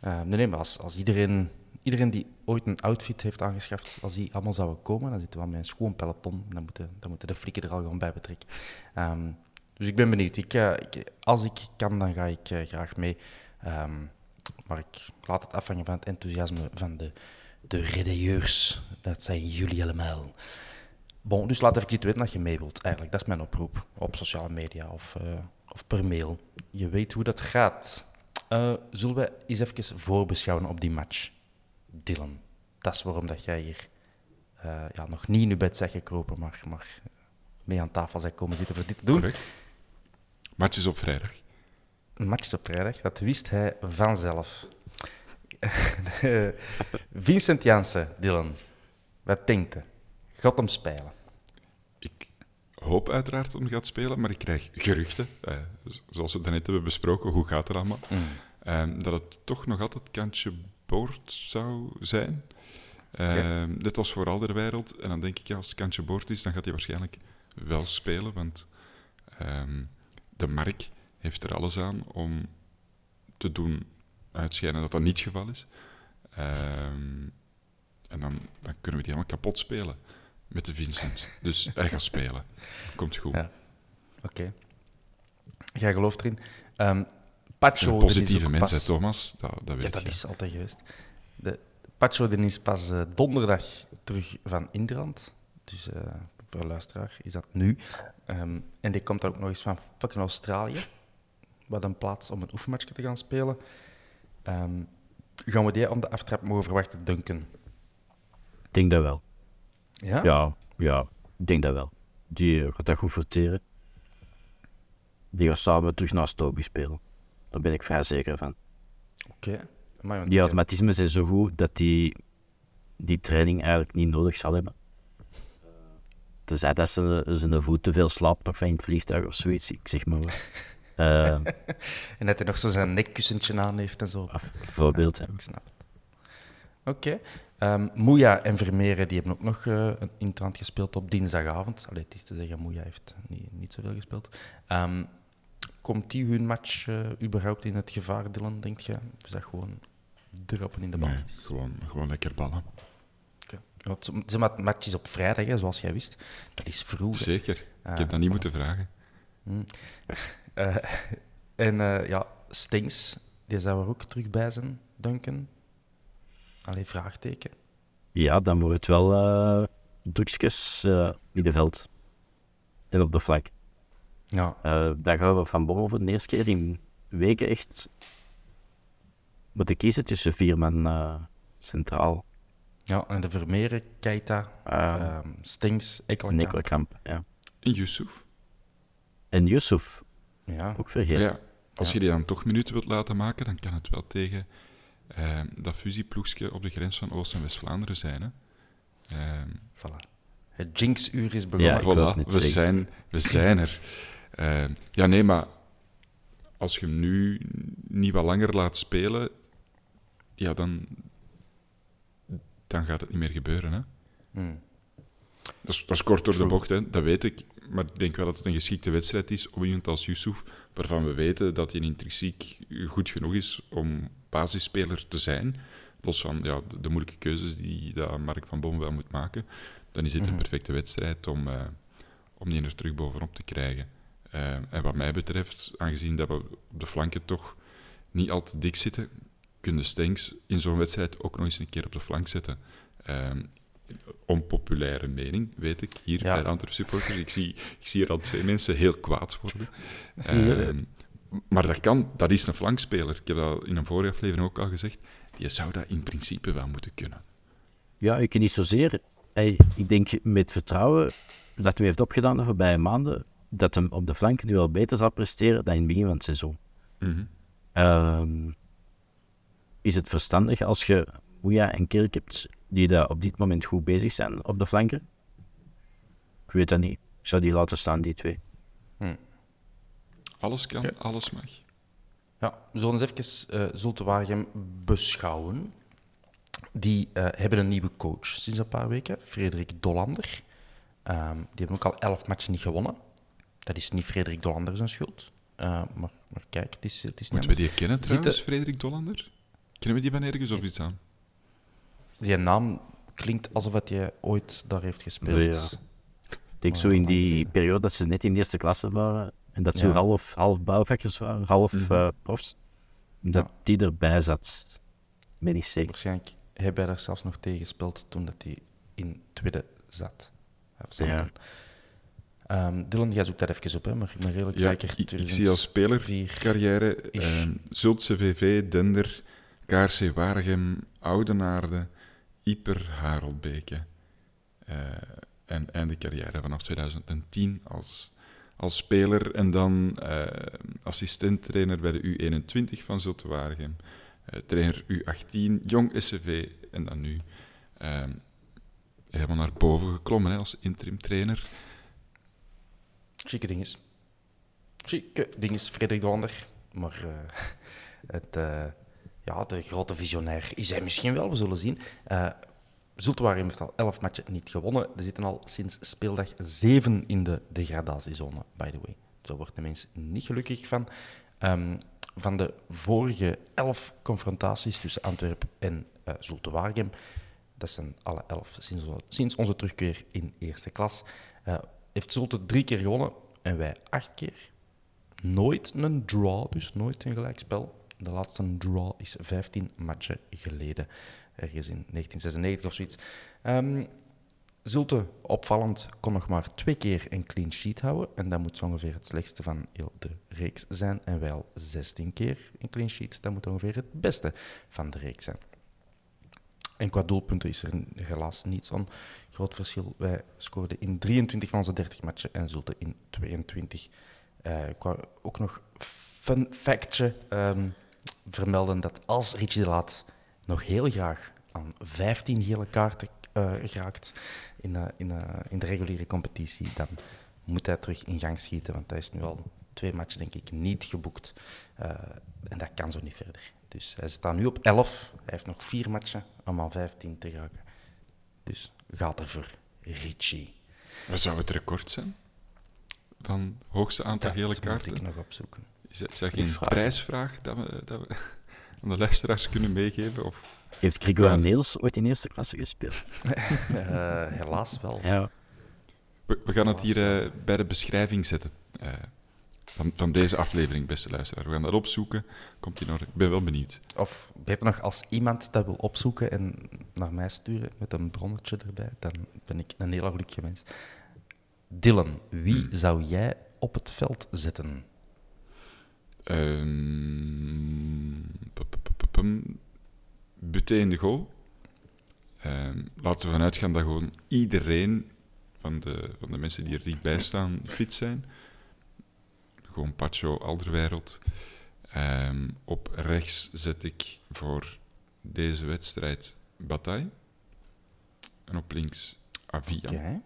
Uh, nee, nee, maar als, als iedereen, iedereen die ooit een outfit heeft aangeschaft, als die allemaal zouden komen, dan zitten we met een schoon peloton. Dan moeten, dan moeten de flikken er al gewoon bij betrekken. Um, dus ik ben benieuwd. Ik, uh, ik, als ik kan, dan ga ik uh, graag mee. Um, maar ik laat het afhangen van het enthousiasme van de, de redeyeurs. Dat zijn jullie allemaal. Bon, dus laat even weten dat je mee wilt. Eigenlijk, dat is mijn oproep. Op sociale media of, uh, of per mail. Je weet hoe dat gaat. Uh, zullen we eens even voorbeschouwen op die match? Dylan, dat is waarom dat jij hier uh, ja, nog niet in je bed zegt gekropen, maar, maar mee aan tafel zijn komen zitten voor dit te doen. Match is op vrijdag. Match op vrijdag, dat wist hij vanzelf. (laughs) Vincent Janssen, Dylan, wat denkt hij? Gaat hem spelen? Ik hoop uiteraard dat hij gaat spelen, maar ik krijg geruchten, eh, zoals we daarnet hebben besproken, hoe gaat het allemaal, mm. eh, dat het toch nog altijd kantje boord zou zijn. Okay. Dit was vooral de wereld. En dan denk ik, ja, als het kantje boord is, dan gaat hij waarschijnlijk wel spelen, want um, de mark heeft er alles aan om te doen uitschijnen dat dat niet het geval is. Um, en dan, dan kunnen we die helemaal kapot spelen met de Vincent. Dus hij gaat spelen. Komt goed. Ja. Oké. Okay. Jij gelooft erin. Um, Pacho, positieve mens, pas... Thomas. Dat, dat weet ja, dat je. is altijd geweest. De Pacho is pas uh, donderdag terug van Indrand. Dus uh, voor luisteraar is dat nu. Um, en die komt ook nog eens van fucking Australië. Wat een plaats om een oefenmatchje te gaan spelen. Um, gaan we die aan de aftrap mogen verwachten, Duncan? Ik denk dat wel. Ja? Ja, ja ik denk dat wel. Die gaat dat goed verteren. Die gaat samen terug naar Stoby spelen. Daar ben ik vrij zeker van. Oké. Okay. Die automatismen zijn zo goed dat die die training eigenlijk niet nodig zal hebben. Tenzij dat ze zijn voet te veel slaapt nog van in het vliegtuig of zoiets, ik zeg maar. (laughs) Uh, (laughs) en dat hij nog zo zijn nekkussentje aan heeft en zo. Bijvoorbeeld, ja. Ik snap het. Oké. Okay. Um, Moeja en Vermeeren die hebben ook nog uh, in het rand gespeeld op dinsdagavond. Allee, het is te zeggen, Moeja heeft niet, niet zoveel gespeeld. Um, komt die hun match uh, überhaupt in het gevaar, Dylan, denk je? Is dat gewoon droppen in de bal? Nee, gewoon, gewoon lekker ballen. Okay. Zeg maar, match is op vrijdag, hè, zoals jij wist. Dat is vroeg. Zeker. Uh, ik heb dat niet moeten vragen. Mm. Uh, (laughs) en uh, ja, Stings, die zou er ook terug bij zijn, Duncan. Alleen vraagteken. Ja, dan wordt het wel uh, drukjes middenveld. En op de vlak. Ja. daar gaan we van Bommel voor de eerste keer in weken echt moeten kiezen tussen vier man centraal. Ja, en de Vermeeren, Keita, uh, Stings, Ekkelenkamp. Ekkelenkamp, ja. En Yusuf. En Yusuf. Ja. Ook vergeten. Ja, als ja. je die dan toch minuten wilt laten maken, dan kan het wel tegen uh, dat fusieploegje op de grens van Oost- en West-Vlaanderen zijn. Hè? Uh, voilà. Het Jinx-uur is begonnen. Ja, voilà. we, zijn, we zijn er. Uh, ja, nee, maar als je hem nu niet wat langer laat spelen, ja, dan, dan gaat het niet meer gebeuren. Hè? Hmm. Dat, is, dat is kort door True. de bocht, hè? dat weet ik. Maar ik denk wel dat het een geschikte wedstrijd is om iemand als Yusuf, waarvan we weten dat hij intrinsiek goed genoeg is om basisspeler te zijn, los van ja, de, de moeilijke keuzes die dat Mark van Boom wel moet maken, dan is dit een perfecte wedstrijd om, uh, om die er terug bovenop te krijgen. Uh, en wat mij betreft, aangezien dat we op de flanken toch niet al te dik zitten, kunnen Stenks in zo'n wedstrijd ook nog eens een keer op de flank zetten. Uh, onpopulaire mening, weet ik, hier Ja. bij de Antwerp supporters. Ik zie, ik zie hier al twee mensen heel kwaad worden. (laughs) Ehm, maar dat kan, dat is een flankspeler. Ik heb dat in een vorige aflevering ook al gezegd. Je zou dat in principe wel moeten kunnen. Ja, ik niet zozeer. Hey, ik denk met vertrouwen dat hij heeft opgedaan de voorbije maanden, dat hem op de flank nu al beter zal presteren dan in het begin van het seizoen. Mhm. Ehm, is het verstandig als je Moeja en Kirk hebt die daar op dit moment goed bezig zijn op de flanken? Ik weet dat niet. Ik zou die laten staan, die twee. Alles kan, alles mag. Ja, we zullen eens even eh Zulte Waregem beschouwen. Die eh, hebben een nieuwe coach sinds een paar weken, Frederik Dolander. Ehm, die hebben ook al elf matchen niet gewonnen. Dat is niet Frederik Dolander zijn schuld. Eh, maar, maar kijk, het is, het is niet Moeten we die kennen Zitten- trouwens, Frederik Dollander? Kennen we die van ergens of iets aan? Die naam klinkt alsof het je ooit daar heeft gespeeld. Ja. Ik denk zo in die periode dat ze net in de eerste klasse waren en dat ze Ja. half, half bouwvakkers waren, half eh, profs, dat Ja. die erbij zat. Ben ik zeker. Waarschijnlijk heb hij daar zelfs nog tegen gespeeld toen dat hij in tweede zat. Of zo. Ja. Ehm, Dylan, jij zoekt dat even op, hè? maar ik ben redelijk Ja, zeker. ik, ik zie als speler 2004. carrière ehm Zultse VV, Dender, KRC Waregem, Oudenaarde, Ieper, Harelbeke. Eh, en einde carrière vanaf 2010 als, als speler en dan eh assistent-trainer bij de U21 van Zulte. Eh, trainer U18, jong SCV en dan nu ehm, helemaal naar boven geklommen hè, als interim trainer. Chique dinges. Chique dinges, Frederik de Lander. Maar (laughs) het, ja, de grote visionair is hij misschien wel, we zullen zien. Eh Zultuarium heeft al elf matchen niet gewonnen. Er zitten al sinds speeldag zeven in de degradatiezone, by the way. Zo wordt de niet gelukkig van. Ehm, van de vorige elf confrontaties tussen Antwerpen en eh Zulte Waregem, dat zijn alle elf sinds, sinds onze terugkeer in eerste klas, eh, heeft Zulte drie keer gewonnen en wij acht keer. Nooit een draw, dus nooit een gelijkspel. De laatste draw is 15 matchen geleden, ergens in 1996 of zoiets. Ehm Zulte, opvallend, kon nog maar twee keer een clean sheet houden. En dat moet zo ongeveer het slechtste van heel de reeks zijn. En al 16 keer een clean sheet. Dat moet ongeveer het beste van de reeks zijn. En qua doelpunten is er helaas niet zo'n groot verschil. Wij scoorden in 23 van onze 30 matchen en Zulte in 22. Eh, ik wou ook nog fun factje ehm, vermelden dat als Richie de Laat nog heel graag aan 15 gele kaarten geraakt in, eh, in, eh, in de reguliere competitie, dan moet hij terug in gang schieten, want hij is nu al twee matchen, denk ik, niet geboekt. En dat kan zo niet verder. Dus hij staat nu op 11. Hij heeft nog vier matchen om aan 15 te geraken. Dus gaat er voor Richie. Wat zou het record zijn? Van hoogste aantal Dat gele moet kaarten? ik nog opzoeken. Is dat, is dat geen vraag. prijsvraag dat we, dat we (laughs) aan de luisteraars kunnen meegeven? Of? Heeft Gregor Niels ooit in eerste klasse gespeeld? (laughs) (laughs) Eh, helaas wel. Ja. We, we gaan het hier eh, bij de beschrijving zetten. eh, van, van deze aflevering, beste luisteraar. We gaan dat opzoeken. Komt in orde. Ik ben wel benieuwd. Of beter nog, als iemand dat wil opzoeken en naar mij sturen met een bronnetje erbij, dan ben ik een heel gelukkige mens. Dylan, wie zou jij op het veld zetten? Buté in de goal. Ehm, laten we vanuit gaan dat gewoon iedereen van de, van de mensen die er dichtbij staan fit zijn. Gewoon Pacho, Alderwereld. Ehm, op rechts zet ik voor deze wedstrijd Bataille. En op links Avia. Oké.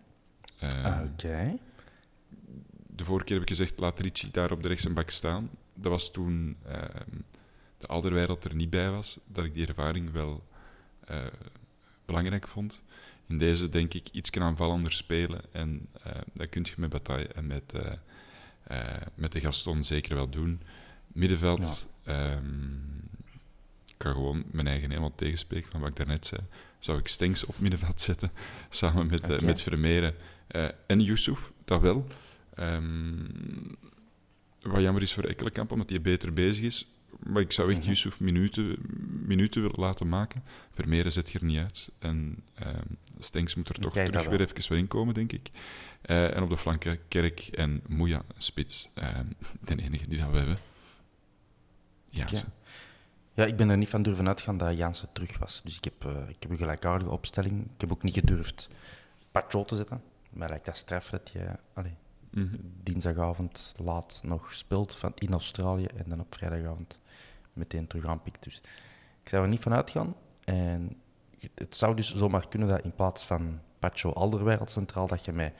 De vorige keer heb ik gezegd, laat Richie daar op de rechtse bak staan. Dat was toen ehm, de Alderwereld er niet bij was, dat ik die ervaring wel eh, belangrijk vond. In deze denk ik iets aanvallender spelen en eh, dat kun je met Bataille en met, eh, met de Gaston zeker wel doen. Middenveld, ehm, ik kan gewoon mijn eigen helemaal tegenspreken van wat ik daarnet zei. Zou ik Stenks op middenveld zetten, (laughs) samen met, met Vermeeren en Yusuf, dat wel. Ehm, wat jammer is voor Ekkelenkamp, omdat hij beter bezig is. Maar ik zou echt Mhm. Yusuf minuten minuten willen laten maken. Vermeeren zet je er niet uit. En ehm Stenks moet er toch Kijk, terug weer even weer inkomen, denk ik. Eh, en op de flanken Kerk en Moeja spits. Ehm, (laughs) de enige die dat we hebben. Ja, Ja, ik ben er niet van durven uitgaan dat Jansen terug was. Dus ik heb, eh, ik heb een gelijkaardige opstelling. Ik heb ook niet gedurfd Pacho te zetten. Mij lijkt dat straf dat je allee, Mhm. dinsdagavond laat nog speelt van in Australië en dan op vrijdagavond meteen terug aanpikt. Dus ik zou er niet van uitgaan. En het zou dus zomaar kunnen dat in plaats van Pacho Alderweireld centraal, dat je met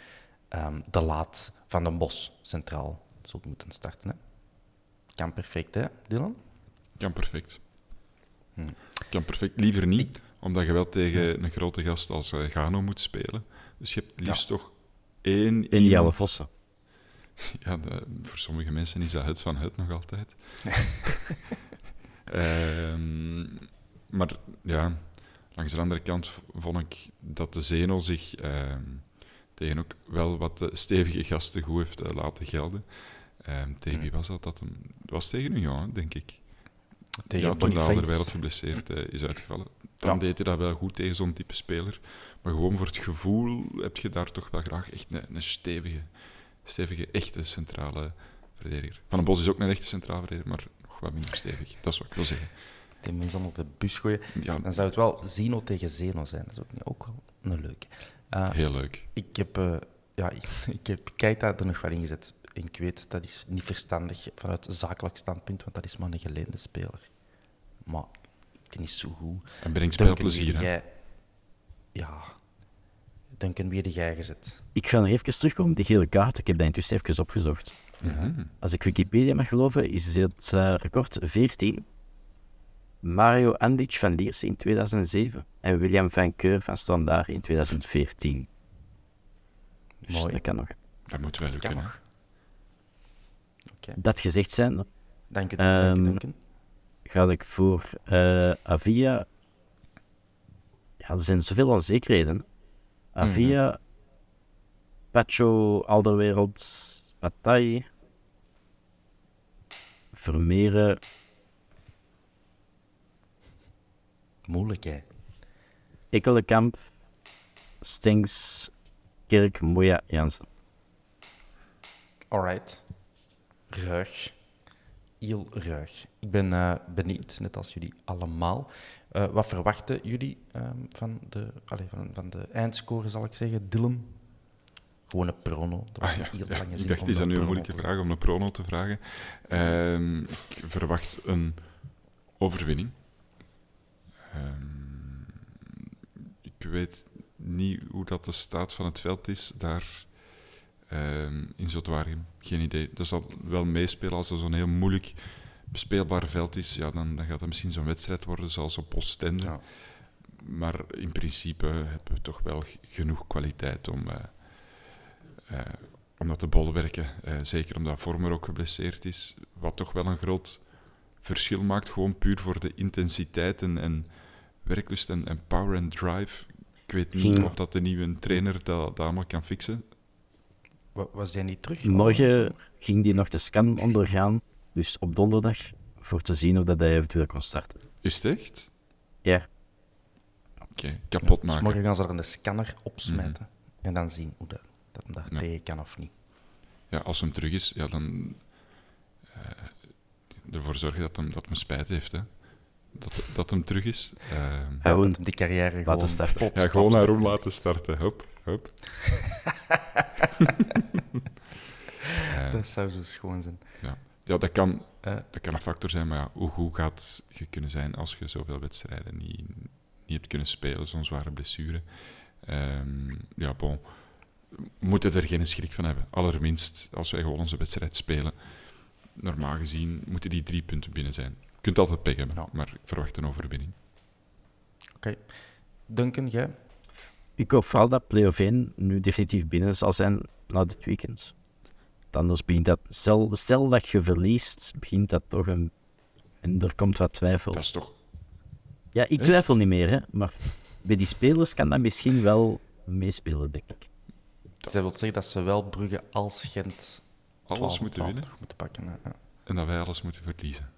ehm, De Laat van den Bos centraal zult moeten starten. Hè? Kan perfect, hè, Dylan? Kan perfect. Hm. Kan perfect. Liever niet, omdat je wel tegen een grote gast als eh, Gano moet spelen. Dus je hebt liefst toch één... Ideale iemand- vossen. (laughs) Ja, de- voor sommige mensen is dat het van het nog altijd. (laughs) Ehm, maar ja, langs de andere kant vond ik dat de Zeno zich ehm, tegen ook wel wat eh, stevige gasten goed heeft eh, laten gelden. Ehm, tegen wie was dat? dat was tegen Union, denk ik. Tegen ja, toen de Boniface. Alderweireld geblesseerd eh, is uitgevallen. Dan Ja. deed hij dat wel goed tegen zo'n type speler. Maar gewoon voor het gevoel heb je daar toch wel graag echt een, een stevige, stevige, echte centrale verdediger. Van den Bos is ook een echte centrale verdediger, maar nog wat minder stevig. Dat is wat ik wil zeggen. Die mensen onder de bus gooien. Ja, Dan zou het wel Zeno tegen Zeno zijn. Dat is ook, niet- ook wel een leuke. Eh, heel leuk. ik, heb, eh, ja, ik, (laughs) ik heb Keita er nog wel in gezet. En ik weet, dat is niet verstandig vanuit zakelijk standpunt, want dat is maar een geleende speler. Maar die is zo goed. En brengt speelplezier. hè. Jij... Ja. Duncan, wie heb jij gezet? Ik ga nog even terugkomen op die gele kaart. Ik heb dat intussen even opgezocht. Mhm. Als ik Wikipedia mag geloven, is het eh, record 14. Mario Andic van Lierse in 2007 en William van Keur van Standaard in 2014. Dus Mooi. dat kan nog. Dat moet wel lukken. Oké. Dat gezegd zijn, Dank u, Ehm, dank u, Duncan. ga ik voor eh, Avia. Ja, er zijn zoveel onzekerheden. Avia, Pacho, Alderwereld, Bataille, Vermeeren, Moeilijk, hè? Ekkelenkamp, Stengs, Kerk, Moya, Jansen. Alright. Ruig. Heel ruig. Ik ben eh, benieuwd, net als jullie allemaal. Eh, wat verwachten jullie ehm, van, de, allee, van, van de eindscore, zal ik zeggen? Dylan? Gewoon een prono. Dat was Ah, een heel ja, lange ik zin dacht, om is dat nu een moeilijke vraag om een prono te vragen? Ehm, ik verwacht een overwinning. Ehm, ik weet niet hoe dat de staat van het veld is daar ehm, in Zotwaargem. Geen idee. Dat zal wel meespelen als er zo'n heel moeilijk bespeelbaar veld is. Ja, dan, dan gaat het misschien zo'n wedstrijd worden zoals op Oostende. Ja. Maar in principe hebben we toch wel genoeg kwaliteit om, eh, eh, om dat te bolwerken. Eh, zeker omdat Vormer ook geblesseerd is. Wat toch wel een groot verschil maakt. Gewoon puur voor de intensiteit en, en werklust en, en power en drive. Ik weet niet Ging- of dat de nieuwe trainer dat, dat allemaal kan fixen. Wa- Was hij niet terug? Morgen ging die nog de scan ondergaan, dus op donderdag, voor te zien of dat hij eventueel kon starten. Is het echt? Ja, Oké, kapot Dus maken. morgen gaan ze er een scanner opsmijten. En dan zien hoe dat, dat hem daar Ja. tegen kan of niet. Ja, als hem terug is, ja, dan eh, ervoor zorgen dat hem, dat hem spijt heeft. Hè. Dat, dat hem terug is. Ehm, Ja, Gewoon dat hem die carrière gewoon starten. plots- ja, gewoon naar Roem laten starten. Hop, hop. (laughs) Eh, Dat zou zo schoon zijn. ja. ja, dat kan, Eh, dat kan een factor zijn, maar ja, hoe goed gaat je kunnen zijn als je zoveel wedstrijden niet, niet hebt kunnen spelen, zo'n zware blessure. Ehm, ja, bon. We moeten er geen schrik van hebben. Allerminst als wij gewoon onze wedstrijd spelen. Normaal gezien moeten die drie punten binnen zijn. Je kunt altijd pech hebben, Ja. maar ik verwacht een overwinning. Duncan, jij? Ik hoop vooral dat play-off 1 nu definitief binnen zal zijn na dit weekend. Anders begint dat... Stel, stel dat je verliest, begint dat toch een... En er komt wat twijfel. Dat is toch... Ja, ik twijfel niet meer, hè. Maar bij die spelers kan dat misschien wel meespelen, denk ik. Zij wil zeggen dat ze wel Brugge als Gent Alles 12 moeten 12 winnen moeten pakken. Ja. en dat wij alles moeten verliezen.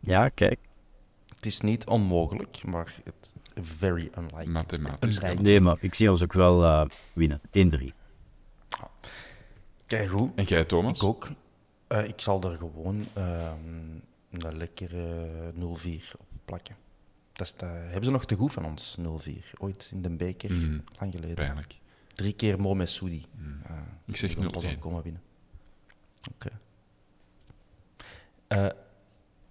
Ja, kijk. Het is niet onmogelijk, maar het very unlikely. Mathematisch. Unlikely. Nee, maar ik zie ons ook wel eh, winnen. 1-3. Kijk goed. En jij, Thomas? Ik ook. Eh, ik zal er gewoon ehm, een lekkere 0-4 op plakken. Dat is de- hebben ze nog te goed van ons, 0-4. Ooit in de beker, Mhm. lang geleden. Pijnlijk. Drie keer Mohamed Soudi. Eh, Ik zeg die wil pas 0-1. al komen winnen. Oké. Eh,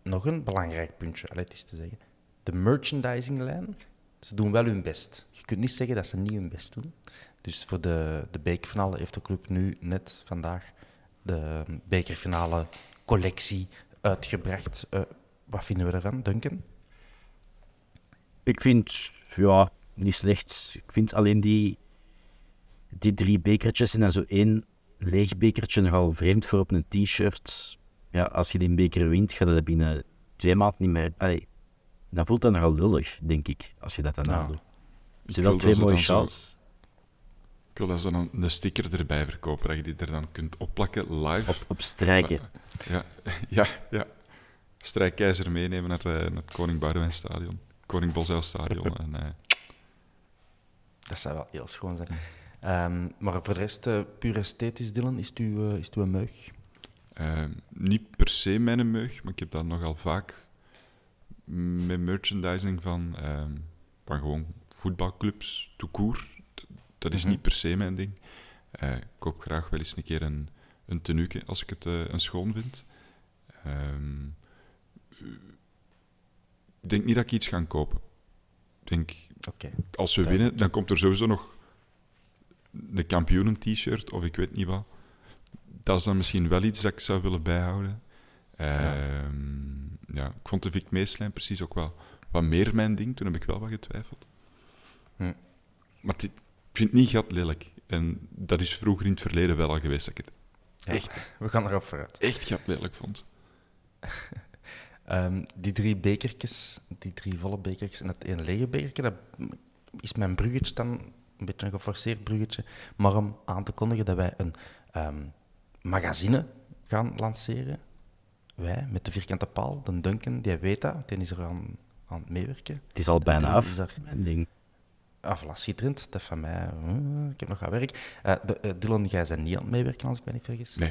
nog een belangrijk puntje, allee, is te zeggen. De merchandisinglijn, ze doen wel hun best. Je kunt niet zeggen dat ze niet hun best doen. Dus voor de, de bekerfinale heeft de club nu net vandaag de bekerfinale collectie uitgebracht. Eh, wat vinden we ervan, Duncan? Ik vind, ja, niet slecht. Ik vind alleen die, die drie bekertjes en dan zo één leeg bekertje nogal vreemd voor op een t-shirt. Ja, als je die beker wint, gaat dat binnen twee maanden niet meer... Allee, dan voelt dat nogal lullig, denk ik, als je dat dan. Het Ik zijn wel wil twee dat ze mooie sjaals. Ik wil dat ze dan een sticker erbij verkopen, dat je die er dan kunt opplakken live. Op, op strijken. Ja, (laughs) ja, ja. Strijkkeizer meenemen naar, eh, naar het Koning Boudewijn Stadion. Koning Bosel Stadion. (laughs) en, eh, Dat zou wel heel schoon zijn. Ehm, maar voor de rest, eh, puur esthetisch, Dylan, is het uw, is het uw meug? Eh, niet per se mijn meug, maar ik heb dat nogal vaak met merchandising van, ehm, van gewoon voetbalclubs. D- Dat is Mhm. niet per se mijn ding. Eh, ik koop graag wel eens een keer een, een tenuke als ik het eh, een schoon vind. Ehm, ik denk niet dat ik iets ga kopen. Ik denk, als we winnen, dan komt er sowieso nog een kampioenen-t-shirt of ik weet niet wat. Dat is dan misschien wel iets dat ik zou willen bijhouden. Ehm, ja. ik vond de Vic Meeslijn precies ook wel wat meer mijn ding. Toen heb ik wel wat getwijfeld. Hm. Maar ik vind het niet gat lelijk. En dat is vroeger in het verleden wel al geweest dat ik het Echt? (laughs) We gaan erop vooruit. echt gat lelijk vond. (laughs) Ehm, die drie bekertjes, die drie volle bekertjes en het ene lege bekertje, dat is mijn bruggetje dan, een beetje een geforceerd bruggetje, maar om aan te kondigen dat wij een ehm, magazine gaan lanceren. Wij, met de vierkante paal, de Duncan, die weet dat, die is er aan, aan het meewerken. Het is al bijna af, is daar- mijn ding. Ah, voilà, schitterend. Dat van mij, ik heb nog wat werk. Eh, de, eh, Dylan, jij bent niet aan het meewerken, als ik me niet vergis. Nee,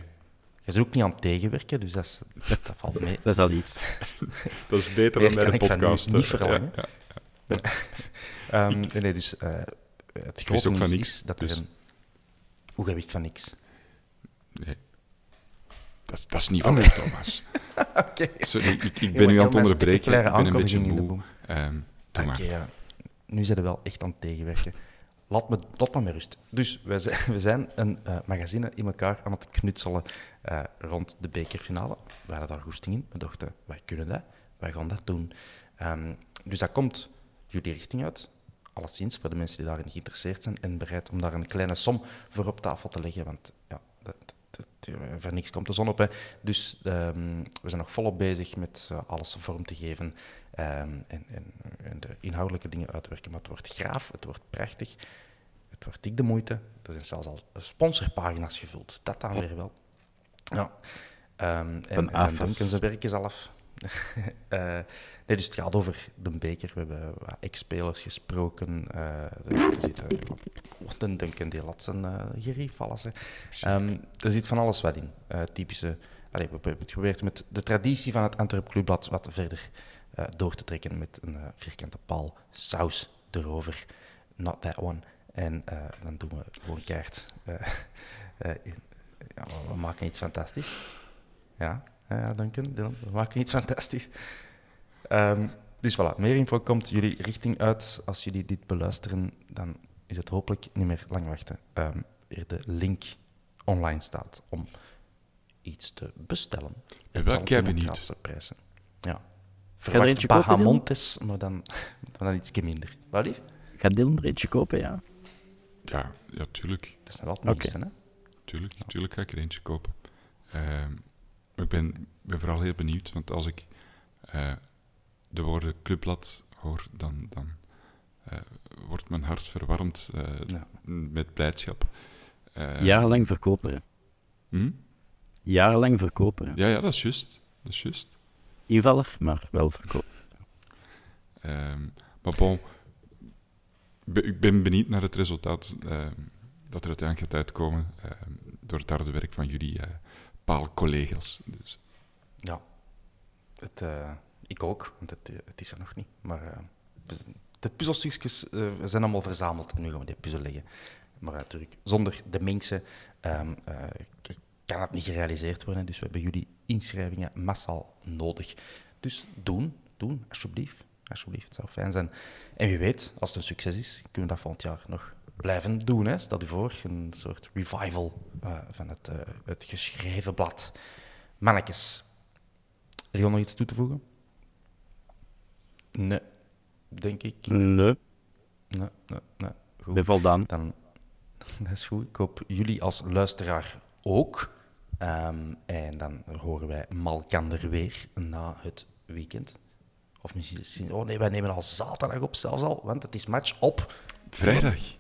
Jij bent ook niet aan het tegenwerken, dus dat, is, dat valt mee. (laughs) Dat is al iets. (laughs) dat is beter Meer dan bij de ik podcast. niet eh, verlangen. ja, (laughs) Ehm, nee, nee, dus het grote ook van nieuws niks, is dat dus. er een... Hoe, wist van niks? Nee. Dat, is- dat is niet Oh, waar, nee. Thomas. (laughs) Oké. Sorry, ik, ben nu aan het onderbreken. Ik ben een beetje aankondiging in de moe. doe Oké, maar. ja. Nu zijn we wel echt aan het tegenwerken. Laat me, laat me met rust. Dus wij zijn, (laughs) we zijn een eh, magazine in elkaar aan het knutselen eh, rond de bekerfinale. We hadden daar goesting in. We dachten, wij kunnen dat. Wij gaan dat doen. Ehm, dus dat komt jullie richting uit. Alleszins voor de mensen die daarin geïnteresseerd zijn en bereid om daar een kleine som voor op tafel te leggen. Want ja, dat, dat, dat- voor niks komt de zon op. Hè. Dus ehm, we zijn nog volop bezig met eh, alles vorm te geven ehm, en, en, en de inhoudelijke dingen uitwerken. Maar het wordt graaf, het wordt prachtig, het wordt dik de moeite. Er zijn zelfs al sponsorpagina's gevuld. Dat dan weer wel. Ja. Ehm, en, Van en dan AFAS. denken ze werk is al af. (laughs) Eh, nee, dus het gaat over de beker. We hebben wat ex-spelers gesproken. eh er zit die laat zijn uh, gerief alles. Hè. Ehm, er zit van alles wat in. Eh, typische... Allee, we hebben het geprobeerd met de traditie van het Antwerp Clubblad wat verder door te trekken met een vierkante paal, saus erover. Not that one. En dan doen we gewoon kaart. (laughs) Ja, we maken iets fantastisch. Ja, ja Duncan, Dylan, we maken iets fantastisch. Ehm, dus voilà, meer info komt jullie richting uit. Als jullie dit beluisteren, dan is het hopelijk niet meer lang wachten. Um, er de link online staat om iets te bestellen. ben wel kei benieuwd. democratische prijzen. Ja. er Verwacht kopen? Bahamontes, maar dan, (laughs) dan iets minder. Wat lief? Ga Dylan er eentje kopen, ja? Ja, ja, tuurlijk. Dat is wel het hè? Tuurlijk, tuurlijk ga ik er eentje kopen. Ehm, maar ik ben, ben vooral heel benieuwd, want als ik eh, de woorden clubblad hoor, dan, dan eh, wordt mijn hart verwarmd eh, Ja. met blijdschap. Jarenlang verkoper. hm? Jarenlang verkoper. Ja, ja, dat is juist. Dat is juist. Invaller, maar wel verkoper. Ehm, maar bon, ik ben benieuwd naar het resultaat ehm, dat er uiteindelijk gaat uitkomen ehm, door het harde werk van jullie eh paalcollega's. Dus, Ja, het, eh, ik ook, want het, is er nog niet. Maar eh, de puzzelstukjes eh, zijn allemaal verzameld en nu gaan we die puzzel leggen. Maar natuurlijk, zonder de mensen ehm, eh, kan het niet gerealiseerd worden. Dus we hebben jullie inschrijvingen massaal nodig. Dus doen, doen, alsjeblieft. Alsjeblieft, het zou fijn zijn. En wie weet, als het een succes is, kunnen we dat volgend jaar nog blijven doen. Hè? Stel je voor, een soort revival eh, van het, eh, het geschreven blad. Mannetjes, heb je nog iets toe te voegen? Nee, denk ik. Nee, Nee, nee, nee. Goed. ben voldaan. Dan, dat is goed. Ik hoop jullie als luisteraar ook. Ehm, en dan horen wij Malkander weer na het weekend. Of misschien... Oh nee, wij nemen al zaterdag op zelfs al, want het is match op... vrijdag.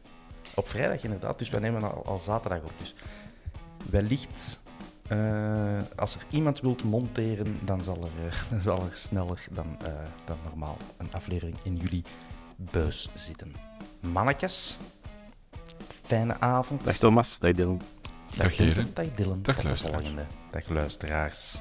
Op vrijdag inderdaad, dus wij nemen al, al zaterdag op. Dus wellicht, eh, als er iemand wilt monteren, dan zal er, eh, (laughs) dan zal er sneller dan, eh, dan normaal een aflevering in jullie buis zitten. Mannetjes, fijne avond. Dag Thomas, dag Dylan. Dag, Dylan. heren. Dag Dylan. Dag, Tot de volgende. Dag luisteraars.